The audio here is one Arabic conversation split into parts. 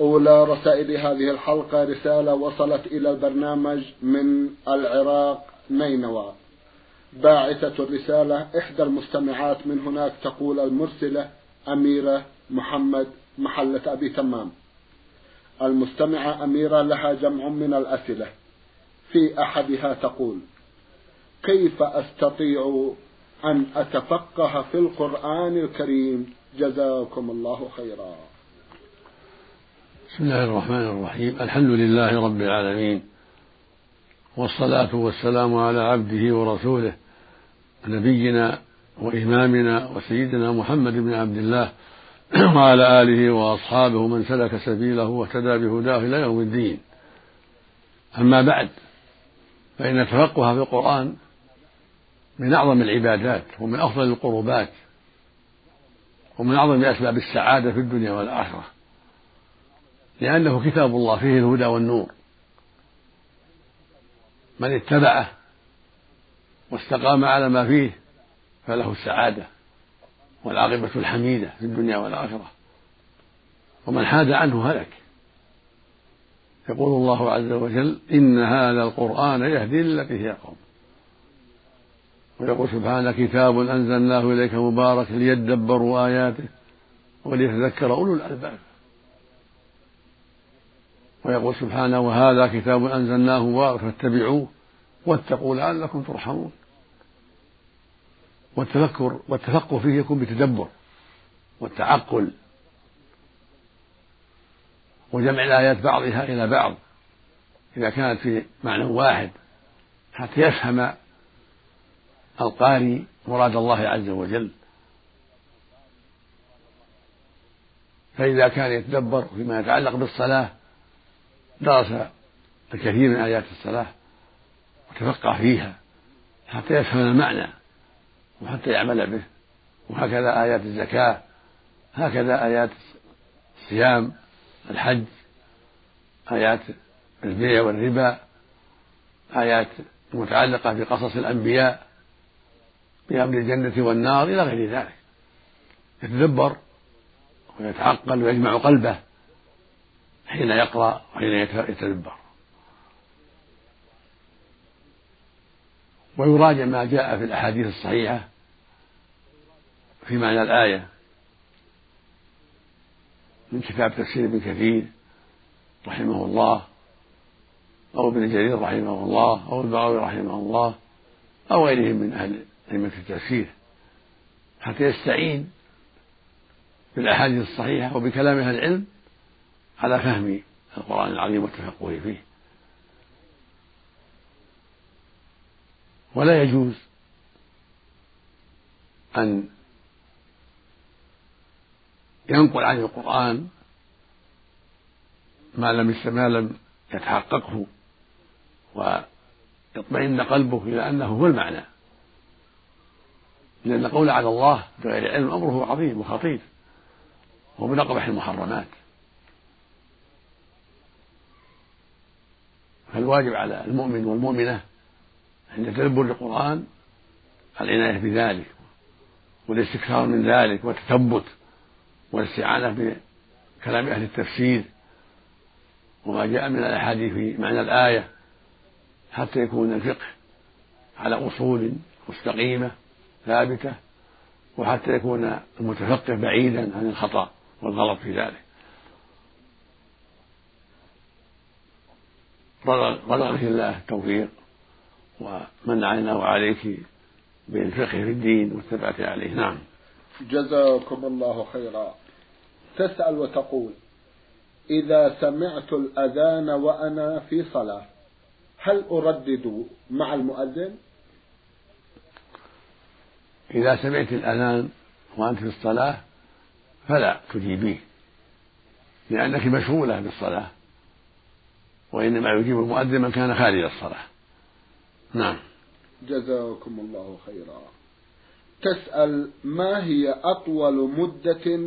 أولى رسائل هذه الحلقة رسالة وصلت إلى البرنامج من العراق نينوى. باعثة الرسالة إحدى المستمعات من هناك تقول المرسلة أميرة محمد محلة أبي تمام. المستمعة أميرة لها جمع من الأسئلة. في أحدها تقول كيف أستطيع أن أتفقه في القرآن الكريم؟ جزاكم الله خيرا. بسم الله الرحمن الرحيم. الحمد لله رب العالمين. والصلاة والسلام على عبده ورسوله نبينا وإمامنا وسيدنا محمد بن عبد الله وعلى آله وأصحابه من سلك سبيله واهتدى بهداه إلى يوم الدين. أما بعد فإن التفقه في القرآن من أعظم العبادات ومن أفضل القربات ومن أعظم أسباب السعادة في الدنيا والآخرة. لأنه كتاب الله فيه الهدى والنور. من اتبعه واستقام على ما فيه فله السعادة والعاقبة الحميدة في الدنيا والآخرة. ومن حاد عنه هلك. يقول الله عز وجل إن هذا القرآن يهدي للتي هي قوم. ويقول سبحانه كتاب أنزلناه إليك مبارك ليدبروا آياته وليتذكر أولو الألباب. ويقول سبحانه وهذا كتاب أنزلناه مبارك فاتبعوه واتقوا لعلكم ترحمون. والتفكر والتفقه فيه يكون بتدبر والتعقل وجمع الآيات بعضها إلى بعض. إذا كانت في معنى واحد حتى يفهم القاري مراد الله عز وجل. فإذا كان يتدبر فيما يتعلق بالصلاة درس الكثير من آيات الصلاة وتفقه فيها حتى يفهم المعنى وحتى يعمل به. وهكذا آيات الزكاة هكذا آيات الصيام الحج آيات البيع والربا آيات المتعلقة بقصص الأنبياء بأمر الجنة والنار إلى غير ذلك. يتدبر ويتعقل ويجمع قلبه. حين يقرأ وحين يتدبر. ويراجع ما جاء في الأحاديث الصحيحة في معنى الآية. من كتاب تفسير ابن كثير رحمه الله أو ابن جرير رحمه الله أو البغوي رحمه الله أو غيرهم من أهل أئمة التفسير. حتى يستعين بالأحاديث الصحيحة وبكلام أهل العلم على فهم القرآن العظيم والتفقه فيه. ولا يجوز أن ينقل عن القرآن ما لم ما لم يتحققه ويطمئن قلبه إلى أنه هو المعنى. لأن القول على الله بغير علم أمره عظيم وخطير ومن أقبح المحرمات. فالواجب على المؤمن والمؤمنة عند تدبر القرآن العناية بذلك والاستكثار من ذلك والتثبت والاستعانة بكلام أهل التفسير وما جاء من الأحاديث في معنى الآية حتى يكون الفقه على أصول مستقيمة ثابتة وحتى يكون المتفقه بعيدا عن الخطأ والغلط في ذلك. رزقك الله التوفيق ومن علينا وعليك بالفقه في الدين والثبات عليه. نعم. جزاكم الله خيرا. تسأل وتقول إذا سمعت الأذان وأنا في صلاة هل أردد مع المؤذن؟ إذا سمعت الأذان وأنت في الصلاة فلا تجيبيه لأنك مشغولة بالصلاة. وإنما يجيب المؤذن من كان خارج الصلاة. نعم. جزاكم الله خيرا. تسأل ما هي أطول مدة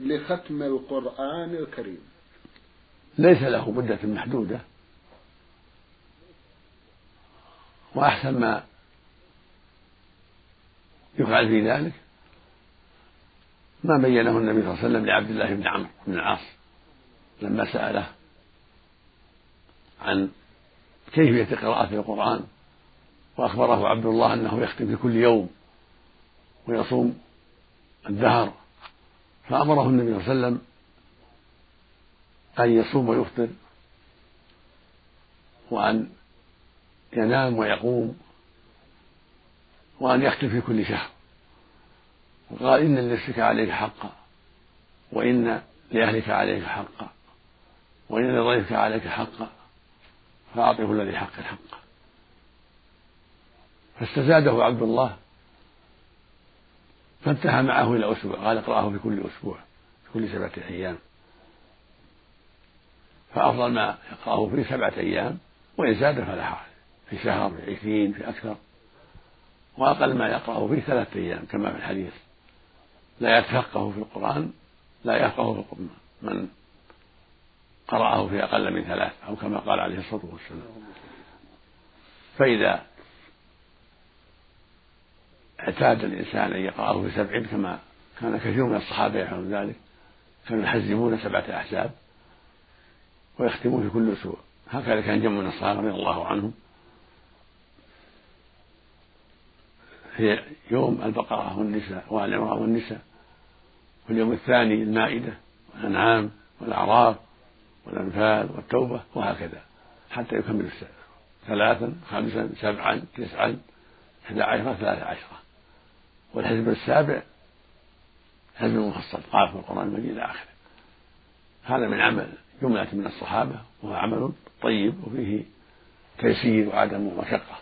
لختم القرآن الكريم؟ ليس له مدة محدودة. وأحسن ما يفعل في ذلك ما بينه النبي صلى الله عليه وسلم لعبد الله بن عمرو بن العاص لما سأله. عن كيفية قراءة القرآن وأخبره عبد الله أنه يختم في كل يوم ويصوم الدهر فأمره النبي صلى الله عليه وسلم أن يصوم ويفطر وأن ينام ويقوم وأن يختم في كل شهر وقال إن لنفسك عليك حقا وإن لأهلك عليك حقا وإن لضيفك عليك حقا فأعطه الذي حق حقه فاستزاده عبد الله. فانتهى معه إلى أسبوع. قال اقرأه في كل أسبوع في كل سبعة أيام. فأفضل ما يقرأه في سبعة أيام وإن زاد فلا حرج. في شهر في عشرين في أكثر. وأقل ما يقرأه في ثلاثة أيام كما في الحديث. لا يتفقه في القرآن لا يفقه في من قرأه في أقل من ثلاث أو كما قال عليه الصلاة والسلام. فإذا اعتاد الإنسان أن يقرأه في سبع كما كان كثير من الصحابة يفعلون ذلك كانوا يحزمون سبعة أحزاب ويختمون في كل أسبوع هكذا كان جمع من الصحابة رضي الله عنهم. في يوم البقرة والنساء وآل والنساء واليوم الثاني المائدة والأنعام والأعراف والأنفال والتوبة وهكذا حتى يكمل ثلاثا خمسا سبعا تسعا إحدى عشرة ثلاثة عشرة والحزب السابع حزب مفصل قال في القرآن المجيد إلى آخره. هذا من عمل جملة من الصحابة وهو عمل طيب وفيه تيسير وعدم مشقة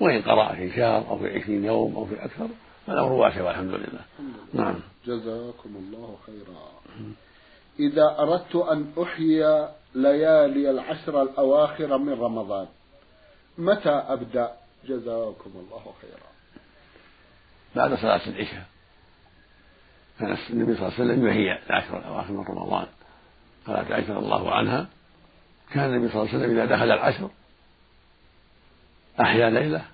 وإن قرأ في شهر أو في عشرين يوم أو في أكثر فالأمر واسع والحمد لله. نعم. جزاكم الله خيرا. إذا أردت أن أحيي ليالي العشر الأواخر من رمضان متى أبدأ؟ جزاكم الله خيرا. بعد صلاة العشاء. كان النبي صلى الله عليه وسلم يحيي العشر الأواخر من رمضان. قالت عائشة رضي الله عنها. كان النبي صلى الله عليه وسلم إذا دخل العشر أحيا ليلة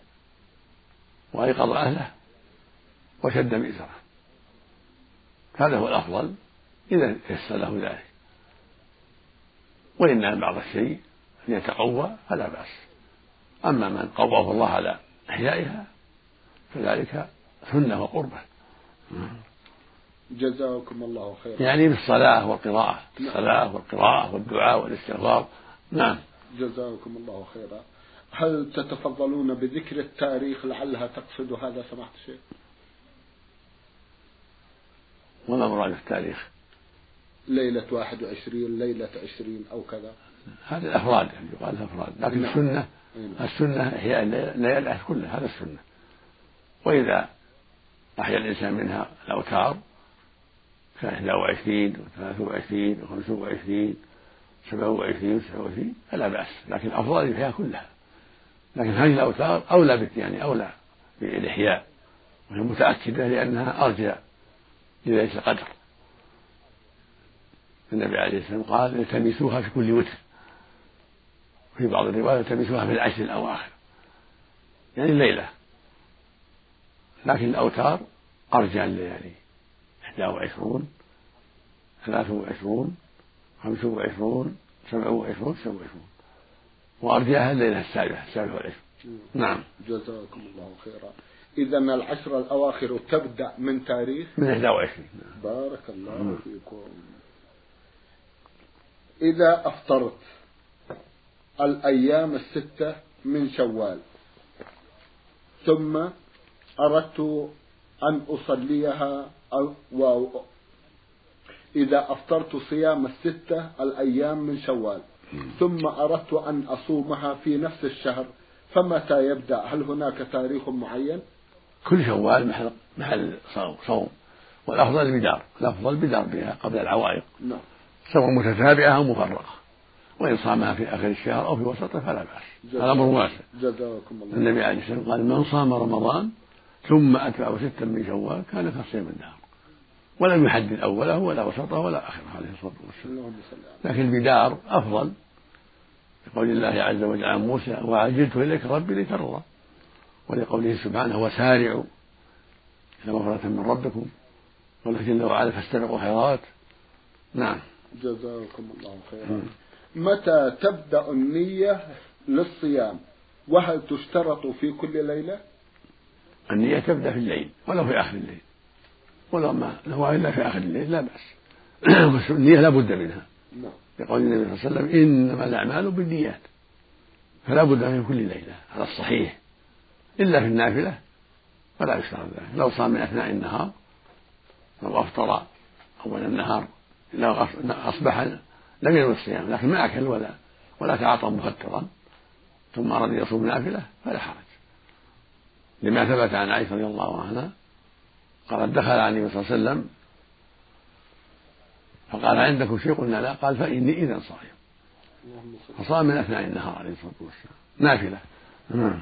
وأيقظ أهله وشد مئزره هذا هو الأفضل. إذا تيسر له ذلك. وإن نام بعض الشيء أن يتقوى فلا بأس. أما من قواه الله على إحيائها فذلك سنة وقربة. جزاكم الله خيرا. يعني بالصلاة والقراءة. الصلاة والقراءة والدعاء والاستغفار. نعم. جزاكم الله خيرا. هل تتفضلون بذكر التاريخ لعلها تقصد هذا؟ سماحة الشيخ وما مراد التاريخ. ليلة واحد وعشرين ليلة عشرين أو كذا. هذه الأفراد يعني يقال الأفراد. لكن نعم. السنة نعم. السنة هي الليالي كلها هذا السنة. وإذا أحيا الإنسان منها الأوتار كان 21 و23 و25 27 و29 فلا بأس. لكن الأفضل الإحياء كلها. لكن هذه الأوتار أولى يعني أولى بالإحياء وهي متأكدة لأنها أرجى لليلة القدر. النبي عليه الصلاة والسلام قال التمسوها في كل وتر. في بعض الروايات التمسوها في العشر الأواخر. يعني الليلة. لكن الأوتار أرجى الليالي. إحدى وعشرون ثلاث وعشرون خمس وعشرون سبع وعشرون سبع وعشرون. وأرجاها الليلة السابعة السابعة والعشرون. نعم. جزاكم الله خيرا. إذا العشر الأواخر تبدأ من تاريخ؟ من 21 بارك الله مم. فيكم. إذا أفطرت الأيام الستة من شوال ثم أردت أن أصليها أو و إذا أفطرت صيام الستة الأيام من شوال ثم أردت أن أصومها في نفس الشهر فمتى يبدأ؟ هل هناك تاريخ معين؟ كل شوال محل, محل صوم, والأفضل البدار الأفضل البدار بها قبل العوائق. نعم. سواء متتابعة أو مفرقة وإن صامها في آخر الشهر أو في وسطه فلا بأس. الأمر واسع. جزاكم الله. النبي عليه الصلاة والسلام قال من صام رمضان ثم أتبعه ستا من شوال كان كصيام الدهر ولم يحدد أوله ولا وسطه ولا آخره عليه الصلاة والسلام. لكن البدار أفضل لقول الله عز وجل عن موسى وعجلت إليك ربي لترضى. ولقوله سبحانه وسارعوا إلى مغفرة من ربكم. ولكن لو وعلا فاستبقوا الخيرات نعم. جزاكم الله خيرا. متى تبدأ النية للصيام؟ وهل تشترط في كل ليلة؟ النية تبدأ في الليل ولو في آخر الليل. ولو ما له إلا في آخر الليل لا بأس. بس النية لا بد منها. نعم. يقول النبي صلى الله عليه وسلم إنما الأعمال بالنيات. فلا بد من كل ليلة على الصحيح. إلا في النافلة فلا يشترط ذلك. لو صام من أثناء النهار لو أفطر أول النهار لو أصبح لم ينوي الصيام لكن ما أكل ولا ولا تعاطى مفطرا ثم أراد يصوم نافلة فلا حرج. لما ثبت عن عائشة رضي الله عنها قالت دخل على النبي صلى الله عليه وسلم. فقال عندكم شيء؟ قلنا لا. قال فإني إذا صائم. فصام من أثناء النهار عليه الصلاة والسلام. نافلة. نعم.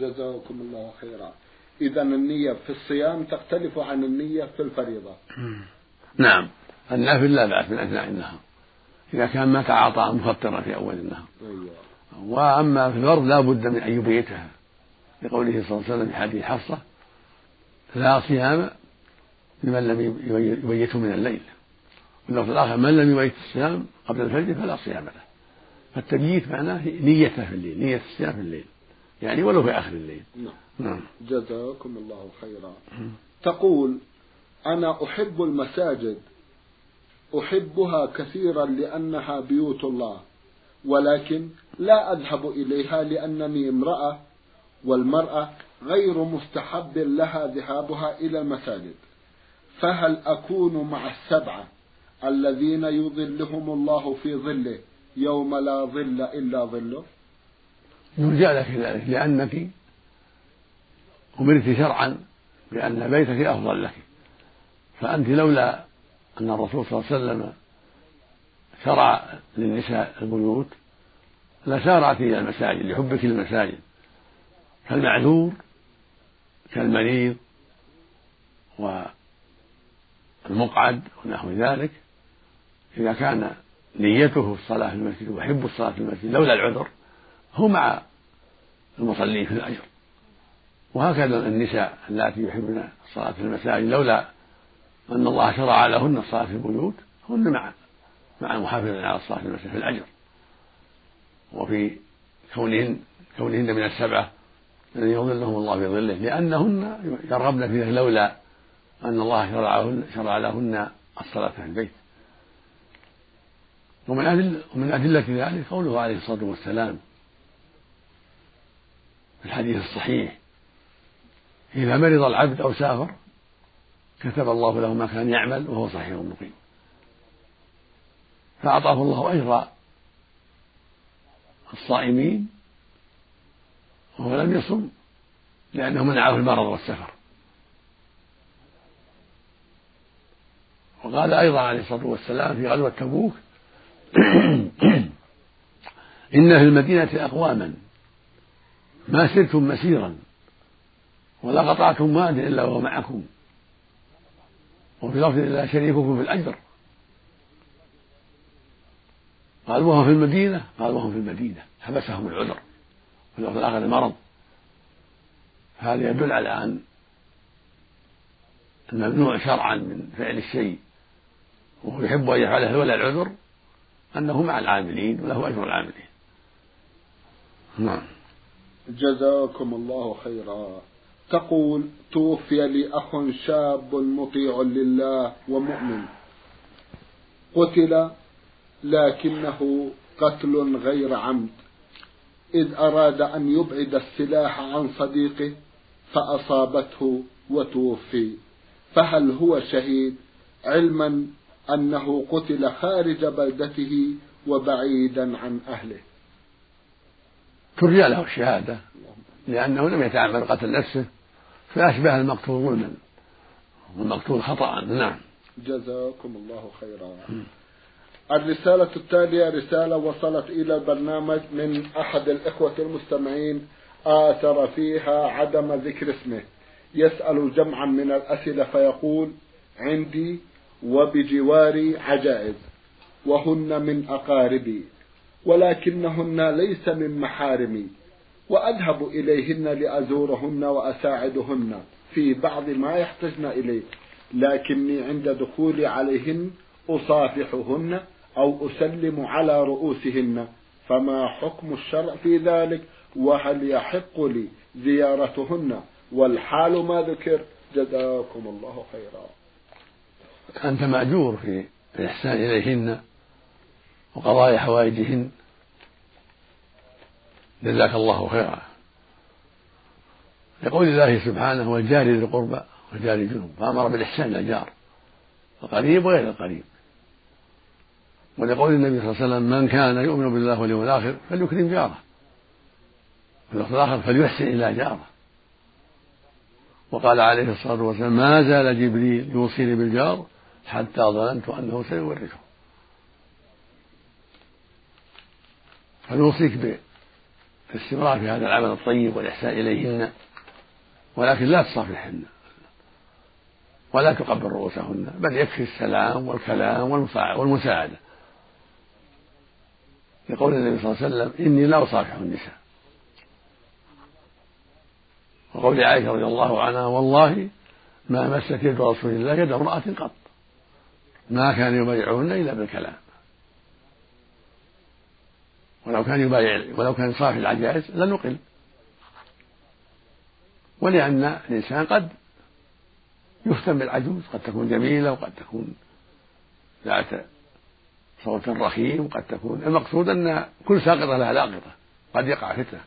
جزاكم الله خيرا. إذا النية في الصيام تختلف عن النية في الفريضة. نعم. النافل لا بأس من أثناء النهار. إذا كان ما تعاطى مفطرا في أول النهار. وأما في الغرب لا بد من أن يبيتها. لقوله صلى الله عليه وسلم في حديث حفصة لا صيام لمن لم يبيته من الليل. واللفظ الآخر من لم يبيت الصيام قبل الفجر فلا صيام له. فالتبييت معناه نيته في الليل نية الصيام في الليل. يعني ولو في آخر الليل. نعم, نعم. جزاكم الله خيرا. تقول أنا أحب المساجد أحبها كثيرا لأنها بيوت الله ولكن لا أذهب إليها لأنني امرأة والمرأة غير مستحب لها ذهابها إلى المساجد. فهل أكون مع السبعة الذين يظلهم الله في ظله يوم لا ظل إلا ظله؟ يرجى لك ذلك لأنك أمرت شرعا بأن بيتك أفضل لك فأنت لولا أن الرسول صلى الله عليه وسلم شرع للنساء البيوت لسارعت إلى المساجد لحبك للمساجد كالمعذور كالمريض والمقعد ونحو ذلك. إذا كان نيته الصلاة في المسجد ويحب الصلاة في المسجد لولا العذر هو مع المصلين في الأجر. وهكذا النساء اللاتي يحبن الصلاة في المساجد لولا أن الله شرع لهن الصلاة في البيوت هن مع مع المحافظين على الصلاة في المسجد في الأجر. وفي كونهن كونهن من السبعة الذين يظلهم الله في ظله لأنهن يرغبن في ذلك لولا أن الله شرع شرع لهن الصلاة في البيت. ومن أدل ومن أدلة ذلك قوله عليه الصلاة والسلام في الحديث الصحيح إذا مرض العبد أو سافر كتب الله له ما كان يعمل وهو صحيح مقيم فأعطاه الله أجر الصائمين وهو لم يصم لأنه منعه المرض والسفر. وقال أيضا عليه الصلاة والسلام في غزوة تبوك إن في المدينة أقواما ما سرتم مسيرا ولا قطعتم واد إلا وهو معكم. وفي لفظ إلا شريككم في الأجر. قال وهم في المدينة قال وهم في المدينة حبسهم العذر. في اللفظ الآخر المرض هذا يدل على أن الممنوع شرعا من فعل الشيء وهو يحب أن يفعله لولا العذر أنه مع العاملين وله أجر العاملين. نعم. جزاكم الله خيرا. تقول توفي لي أخ شاب مطيع لله ومؤمن. قتل لكنه قتل غير عمد. إذ أراد أن يبعد السلاح عن صديقه فأصابته وتوفي. فهل هو شهيد علما أنه قتل خارج بلدته وبعيدا عن أهله؟ ترجى له الشهادة لأنه لم يتعمد قتل نفسه. فأشبه المقتول ظلما. والمقتول خطأ. نعم. جزاكم الله خيرا. الرسالة التالية رسالة وصلت إلى البرنامج من أحد الإخوة المستمعين آثر فيها عدم ذكر اسمه. يسأل جمعا من الأسئلة فيقول عندي وبجواري عجائز وهن من أقاربي ولكنهن ليس من محارمي. وأذهب إليهن لأزورهن وأساعدهن في بعض ما يحتجن إليه. لكني عند دخولي عليهن أصافحهن أو أسلم على رؤوسهن. فما حكم الشرع في ذلك؟ وهل يحق لي زيارتهن؟ والحال ما ذكر؟ جزاكم الله خيرا. أنت مأجور في الإحسان إليهن وقضاء حوائجهن. جزاك الله خيرا. لقول الله سبحانه والجار ذي القربى والجار الجنوب فأمر بالإحسان الجار. القريب وغير القريب. ولقول النبي صلى الله عليه وسلم من كان يؤمن بالله واليوم الآخر فليكرم جاره. في اللفظ الآخر فليحسن إلى جاره. وقال عليه الصلاة والسلام ما زال جبريل يوصيني بالجار حتى ظننت أنه سيورثه. فنوصيك بالاستمرار في هذا العمل الطيب والإحسان إليهن. ولكن لا تصافحهن. ولا تقبل رؤوسهن بل يكفي السلام والكلام والمساعدة. يقول النبي صلى الله عليه وسلم إني لا أصافح النساء. وقول عائشة رضي الله عنها والله ما مست يد رسول الله يد امرأة قط. ما كان يبايعهن إلا بالكلام. ولو كان يبايع ولو كان صافي العجائز لنقل. ولأن الإنسان قد يفتن بالعجوز قد تكون جميلة وقد تكون ذات صوت رخيم قد تكون المقصود أن كل ساقطة لها لاقطة قد يقع فتنة.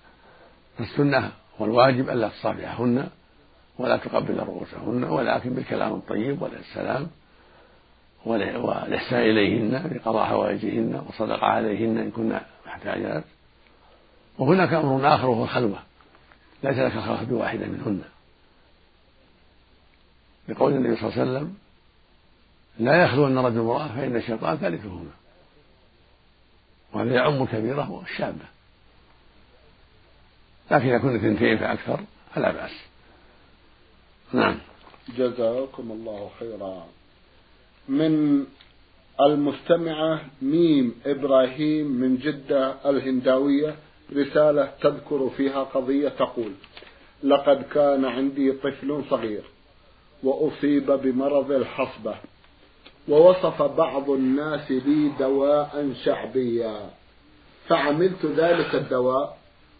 فالسنة والواجب ألا تصافحهن ولا تقبل رؤوسهن ولكن بالكلام الطيب والسلام والإحسان إليهن بقضاء حوائجهن والصدقة عليهن إن محتاجات وهناك أمر آخر وهو الخلوة. ليس لك الخلوة بواحدة منهن. لقول النبي صلى الله عليه وسلم لا يخلون رجل امرأة فإن الشيطان ثالثهما وهذا يعم الكبيرة والشابة لكن إذا كنت اثنتين فأكثر فلا بأس. نعم. جزاكم الله خيرا. من المستمعة ميم إبراهيم من جدة الهنداوية رسالة تذكر فيها قضية تقول لقد كان عندي طفل صغير وأصيب بمرض الحصبة ووصف بعض الناس لي دواء شعبيا فعملت ذلك الدواء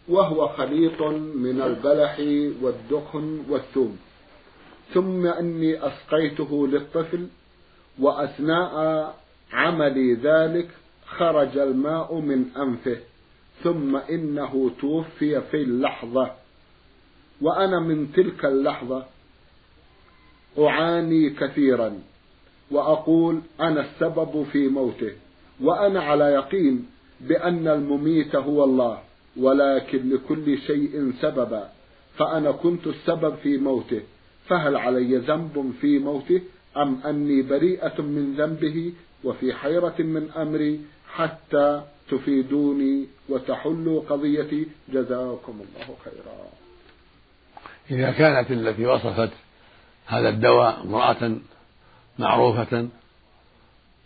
وهو خليط من البلح والدخن والثوم ثم أني أسقيته للطفل وأثناء عملي ذلك خرج الماء من أنفه ثم إنه توفي في اللحظة. وأنا من تلك اللحظة أعاني كثيرا وأقول أنا السبب في موته وأنا على يقين بأن المميت هو الله ولكن لكل شيء سببا. فأنا كنت السبب في موته. فهل علي ذنب في موته أم أني بريئة من ذنبه؟ وفي حيرة من أمري حتى تفيدوني وتحلوا قضيتي. جزاكم الله خيرا. إذا كانت التي وصفت هذا الدواء امرأة معروفة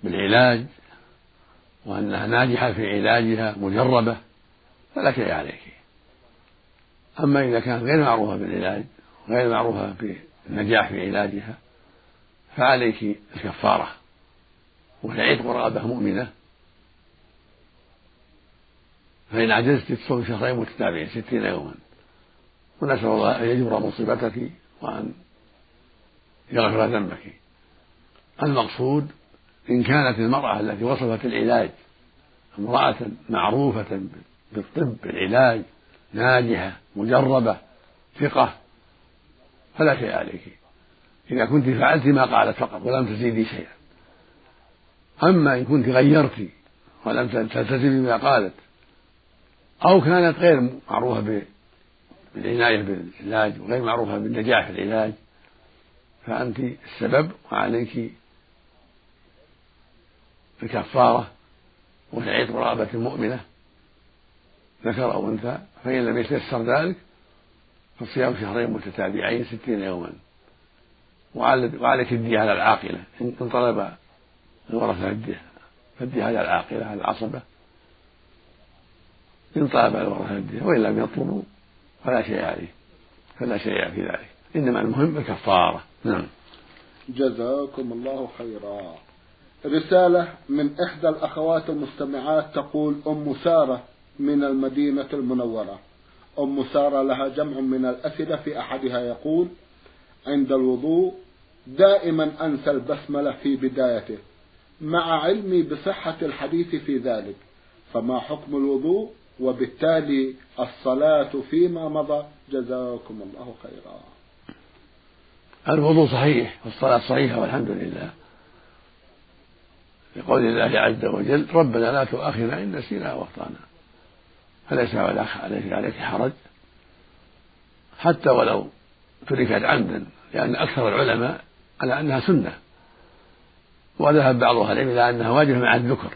بالعلاج وأنها ناجحة في علاجها مجربة فلا شيء عليك. أما إذا كانت غير معروفة بالعلاج غير معروفة بالنجاح في علاجها فعليك الكفارة. وعتق رغبة مؤمنة. فإن عجزت تصوم شهرين متتابعين ستين يوما. ونسأل الله أن يجبر مصيبتك وأن يغفر ذنبك. المقصود إن كانت المرأة التي وصفت العلاج امرأة معروفة بالطب بالعلاج ناجحة مجربة ثقة فلا شيء عليك. إذا كنت فعلت ما قالت فقط ولم تزيدي شيئا. أما إن كنت غيرت ولم تلتزمي بما قالت أو كانت غير معروفة بالعناية بالعلاج وغير معروفة بالنجاح في العلاج فأنت السبب وعليك الكفارة وتعيط رغبة مؤمنة ذكر أو أنثى فإن لم يتيسر ذلك فصيام شهرين متتابعين ستين يوما. وعليك الدية على العاقلة إن طلب الورثة الدية فالدية على العاقلة على العصبة. إن طلب الورثة الدية وإن لم يطلبوا فلا شيء عليه فلا شيء في ذلك. إنما المهم الكفارة. نعم. جزاكم الله خيرا. رسالة من إحدى الأخوات المستمعات تقول أم سارة من المدينة المنورة. أم سارة لها جمع من الأسئلة في أحدها يقول عند الوضوء دائما أنسى البسملة في بدايته. مع علمي بصحة الحديث في ذلك. فما حكم الوضوء؟ وبالتالي الصلاة فيما مضى. جزاكم الله خيرا. الوضوء صحيح والصلاة صحيحة والحمد لله. لقول الله عز وجل ربنا لا تؤاخذنا إن نسينا واخطأنا فليس عليك عليك حرج. حتى ولو تركت عمدا لأن أكثر العلماء على أنها سنة. وذهب بعض أهل العلم إلى أنها واجبة مع الذكر.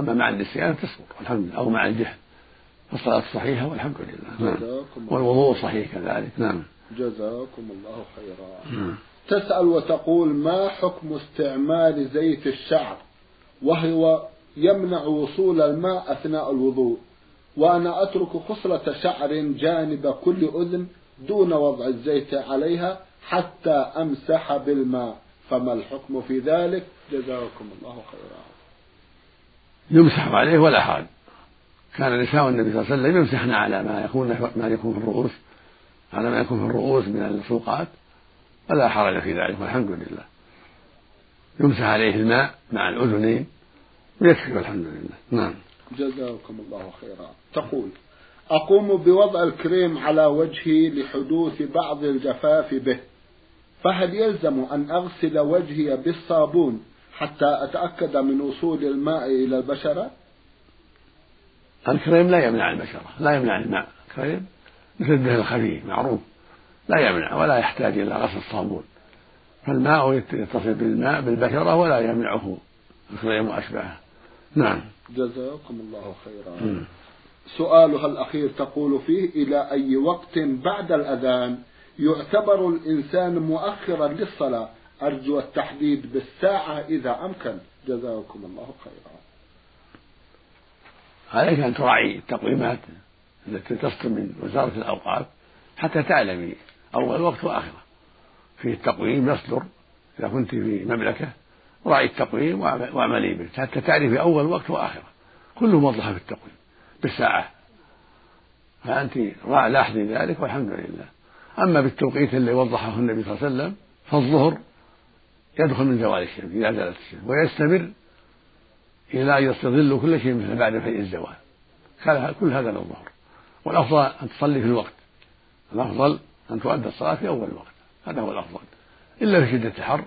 أما مع النسيان تسقط والحمد لله. أو مع الجهل. فالصلاة صحيحة والحمد لله. نعم. والوضوء صحيح كذلك. نعم. جزاكم الله خيرا. نعم. تسأل وتقول ما حكم استعمال زيت الشعر؟ وهو يمنع وصول الماء أثناء الوضوء. وأنا أترك خصلة شعر جانب كل أذن دون وضع الزيت عليها حتى أمسح بالماء. فما الحكم في ذلك؟ جزاكم الله خيرا. يمسح عليه ولا حال كان نساء النبي صلى الله عليه وسلم يمسحن على ما يكون ما يكون في الرؤوس على ما يكون في الرؤوس من السوقات فلا حرج في ذلك والحمد لله. يمسح عليه الماء مع الأذنين ويكفي والحمد لله. نعم. جزاكم الله خيرا. تقول أقوم بوضع الكريم على وجهي لحدوث بعض الجفاف به فهل يلزم أن أغسل وجهي بالصابون حتى أتأكد من وصول الماء إلى البشرة؟ الكريم لا يمنع البشرة لا يمنع الماء. الكريم مثل الدهن الخفيف معروف. لا يمنع ولا يحتاج إلى غسل الصابون. فالماء يتصل بالماء بالبشرة ولا يمنعه. الكريم وأشباهه نعم. جزاكم الله خيرا. سؤالها الأخير تقول فيه إلى أي وقت بعد الأذان يعتبر الإنسان مؤخرا للصلاة؟ أرجو التحديد بالساعة إذا أمكن. جزاكم الله خيرا. عليك أن تراعي التقويمات التي تصدر من وزارة الأوقاف حتى تعلمي أول وقت وآخره في التقويم يصدر إذا كنت في مملكة راعي التقويم واعملي به حتى تعرفي أول وقت وآخره كله موضح في التقويم بالساعة. فأنت لاحظي ذلك والحمد لله. أما بالتوقيت اللي وضحه النبي صلى الله عليه وسلم فالظهر يدخل من زوال الشمس إذا زالت الشمس ويستمر إلى أن يستظل كل شيء مثل بعد فيء الزوال. كل هذا للظهر والأفضل أن تصلي في الوقت. الأفضل أن تؤدى الصلاة في أول الوقت. هذا هو الأفضل. إلا في شدة الحر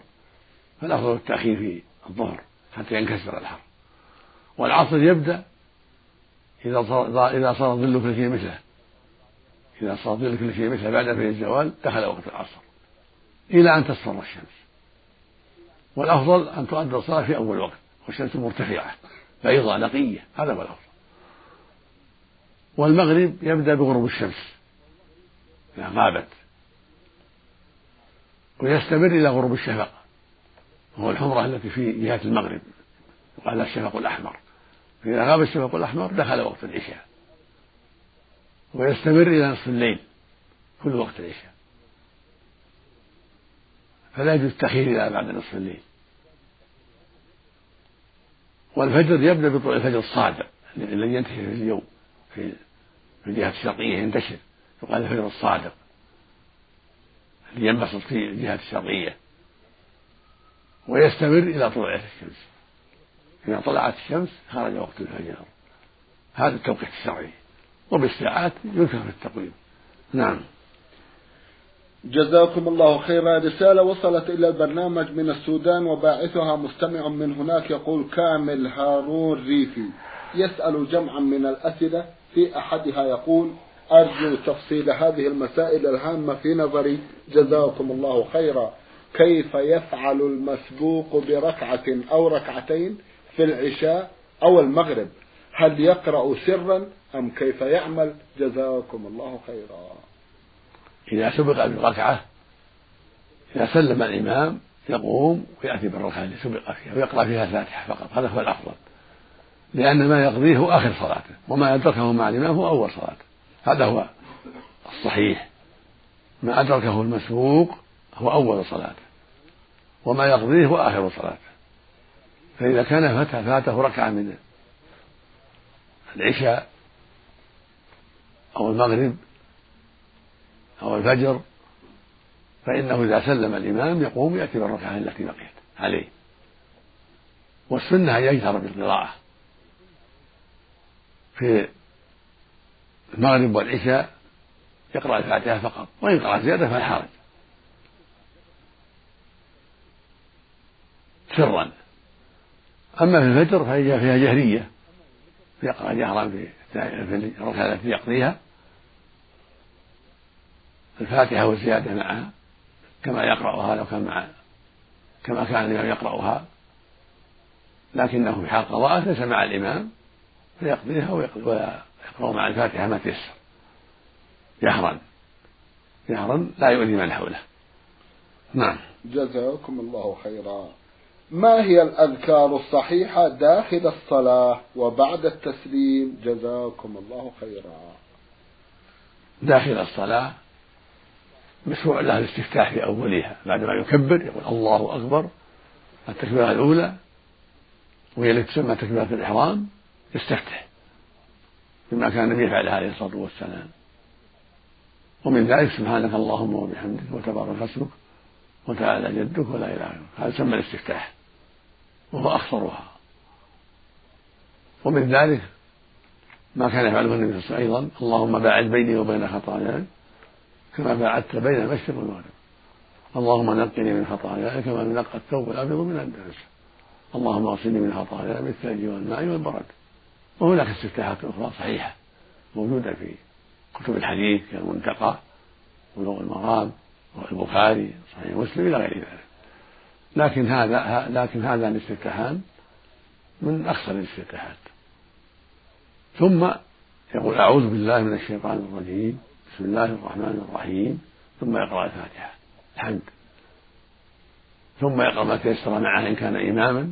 فالأفضل التأخير في الظهر حتى ينكسر الحر. والعصر يبدأ إذا صار إذا صار ظل كل شيء مثله. إذا صار ظل كل شيء مثله بعد في الزوال دخل وقت العصر. إلى أن تصفر الشمس. والأفضل أن تؤدى الصلاة في أول وقت والشمس مرتفعة بيضاء نقية هذا هو الأفضل. والمغرب يبدأ بغروب الشمس إذا غابت ويستمر إلى غروب الشفق وهو الحمرة التي في جهة المغرب وقال الشفق الأحمر. فإذا غاب الشفق الأحمر دخل وقت العشاء ويستمر إلى نصف الليل كل وقت العشاء. فلا يجوز التأخير إلى بعد نصف الليل والفجر يبدأ بطلوع الفجر الصادق الذي ينتشر في اليوم في في الجهة الشرقية ينتشر يقال الفجر الصادق. الذي ينبسط في الجهة الشرقية ويستمر إلى طلوع الشمس. إذا طلعت الشمس خرج وقت الفجر. هذا التوقيت الشرعي. وبالساعات ينكر في التقويم. نعم. جزاكم الله خيرا. رسالة وصلت إلى البرنامج من السودان وباعثها مستمع من هناك يقول كامل هارون ريفي. يسأل جمعا من الأسئلة في أحدها يقول أرجو تفصيل هذه المسائل الهامة في نظري. جزاكم الله خيرا. كيف يفعل المسبوق بركعة أو ركعتين في العشاء أو المغرب؟ هل يقرأ سرا أم كيف يعمل؟ جزاكم الله خيرا. إذا سبق بركعة إذا سلم الإمام يقوم ويأتي بالركعة التي سبق فيها ويقرأ فيها الفاتحة فقط. هذا هو الأفضل. لأن ما يقضيه هو آخر صلاته وما أدركه مع الإمام هو أول صلاته. هذا هو الصحيح. ما أدركه المسبوق هو أول صلاته وما يقضيه هو آخر صلاته. فإذا كان فاته ركعة من العشاء أو المغرب أو الفجر فإنه إذا سلم الإمام يقوم يأتي بالركعة التي بقيت عليه. والسنة أن يجهر بالقراءة. في المغرب والعشاء يقرأ الفاتحة فقط وإن قرأ زيادة فلا حرج. سرا. أما في الفجر فهي فيها جهرية. يقرأ جهرا في الركعة التي يقضيها. الفاتحة والزيادة معها كما يقرأها لو كان مع كما كان الإمام يقرأها. لكنه في حال قضاء ليس مع الإمام فيقضيها ويقرأ مع الفاتحة ما تيسر. جهرا. جهرا لا يؤذي من حوله. نعم. جزاكم الله خيرا. ما هي الأذكار الصحيحة داخل الصلاة وبعد التسليم؟ جزاكم الله خيرا. داخل الصلاة مشروع له الاستفتاح في أولها بعد ما يكبر يقول الله أكبر. التكبيرة الأولى وهي التي تسمى تكبيرة الإحرام يستفتح بما كان النبي يفعل عليه الصلاة والسلام. ومن ذلك سبحانك اللهم وبحمدك وتبارك اسمك وتعالى جدك ولا إله غيرك هذا يسمى الاستفتاح وهو أخصرها ومن ذلك ما كان يفعله النبي صلى الله عليه وسلم أيضا. اللهم باعد بيني وبين خطاياي كما باعدت بين المشرق والمغرب. اللهم نقني من خطاياي كما ينقى الثوب الأبيض من الدنس. اللهم اغسلني من خطاياي بالثلج والماء والبرد. وهناك استفتاحات أخرى صحيحة موجودة في كتب الحديث كالمنتقى بلوغ المرام والبخاري صحيح مسلم إلى غير ذلك. لكن هذا لكن هذا الاستفتاحان من اخصر الاستفتاحات. ثم يقول أعوذ بالله من الشيطان الرجيم. بسم الله الرحمن الرحيم. ثم يقرأ الفاتحة. الحمد. ثم يقرأ ما تيسر معه إن كان إماما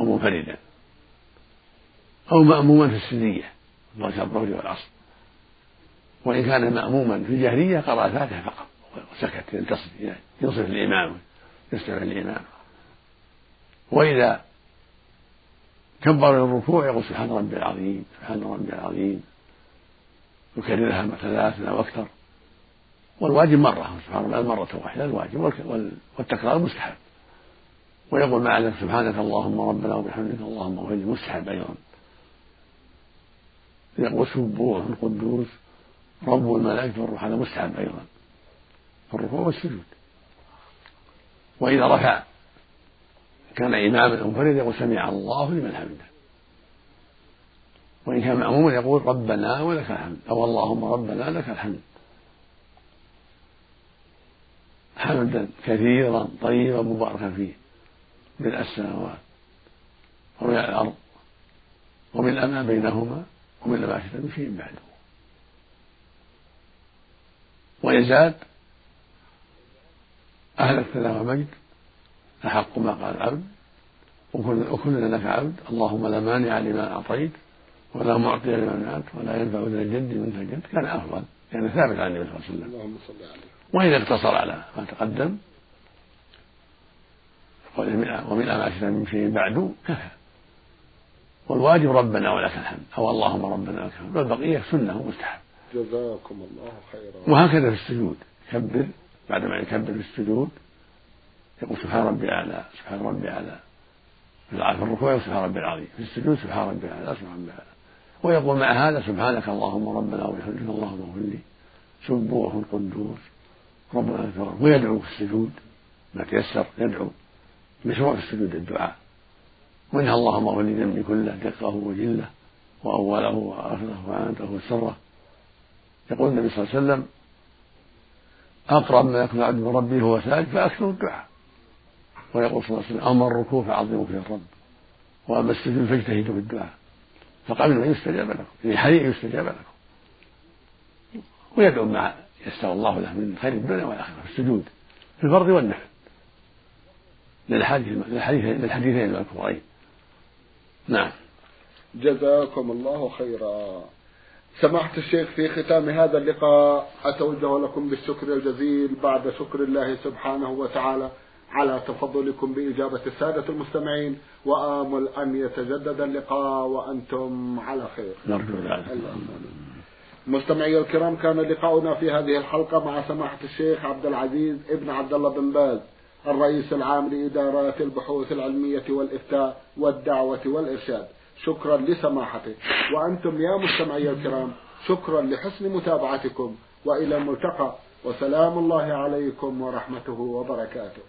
أو منفردا. أو مأموما في السرية الله الظهر والعصر. وإن كان مأموما في الجهرية قرأ الفاتحة فقط. وسكت ينتصر ينصف الإمام. يستمع الإمام. وإذا كبر الركوع يقول سبحان ربي العظيم سبحان ربي العظيم. يكررها ثلاثا أو أكثر. والواجب مرة سبحان الله مرة واحدة الواجب والتكرار مستحب. ويقول مع ذلك سبحانك اللهم ربنا وبحمدك اللهم اغفر مستحب أيضا. يقول سبوح القدوس رب الملائكة والروح هذا مستحب أيضا. في الركوع والسجود وإذا رفع كان إماما أو منفردا يقول سمع الله لمن حمده. وإن كان مأموما يقول ربنا ولك الحمد. أو اللهم ربنا لك الحمد. حمدا كثيرا طيبا مباركا فيه. من السماوات ومن الأرض ومن ما بينهما ومن ما شئت من شيء بعده. ويزاد أهل الثناء والمجد. أحق ما قال العبد. وكلنا لك عبد. اللهم لا مانع لما أعطيت. ولا معطي لما منعت ولا ينفع ذا الجد منك الجد كان أفضل كان ثابت عن النبي صلى الله عليه وسلم. وإذا اقتصر على ما تقدم ومن ما أشرك من شيء بعد كفى. والواجب ربنا ولك الحمد أو اللهم ربنا لك الحمد. والبقية سنة ومستحب جزاكم الله خيرا. وهكذا في السجود. يكبر بعدما يكبر في السجود يقول سبحان ربي الأعلى سبحان ربي الأعلى في الركوع سبحان ربي العظيم. في السجود سبحان ربي الأعلى سبحان ربي الأعلى ويقول مع هذا سبحانك اللهم ربنا وبحمدك اللهم اغفر لي. سبوح قدوس ربنا أكبر ويدعو في السجود. ما تيسر يدعو. مشروع في السجود الدعاء. وإنها اللهم اغفر لي ذنبي كله دقه وجله وأوله وآخره وعنته وسره. يقول النبي صلى الله عليه وسلم أقرب ما يكون عبد من ربه وهو ساجد فأكثر الدعاء. ويقول صلى الله عليه وسلم أما الركوع فعظموا فيه الرب. وأما السجود فاجتهدوا في الدعاء. فقبل أن يستجاب لكم في حري يستجاب لكم. ويدعو ما يسر الله له من خير الدنيا والآخرة في السجود في الفرض والنفل. للحديث للحديثين المذكورين نعم. جزاكم الله خيرا. سماحة الشيخ في ختام هذا اللقاء أتوجه لكم بالشكر الجزيل بعد شكر الله سبحانه وتعالى. على تفضلكم بإجابة السادة المستمعين وآمل أن يتجدد اللقاء وأنتم على خير. نرجو ذلك مستمعي الكرام كان لقاؤنا في هذه الحلقة مع سماحة الشيخ عبد العزيز ابن عبد الله بن باز الرئيس العام لإدارات البحوث العلمية والإفتاء والدعوة والإرشاد. شكرا لسماحته. وأنتم يا مستمعي الكرام شكرا لحسن متابعتكم وإلى الملتقى. وسلام الله عليكم ورحمته وبركاته.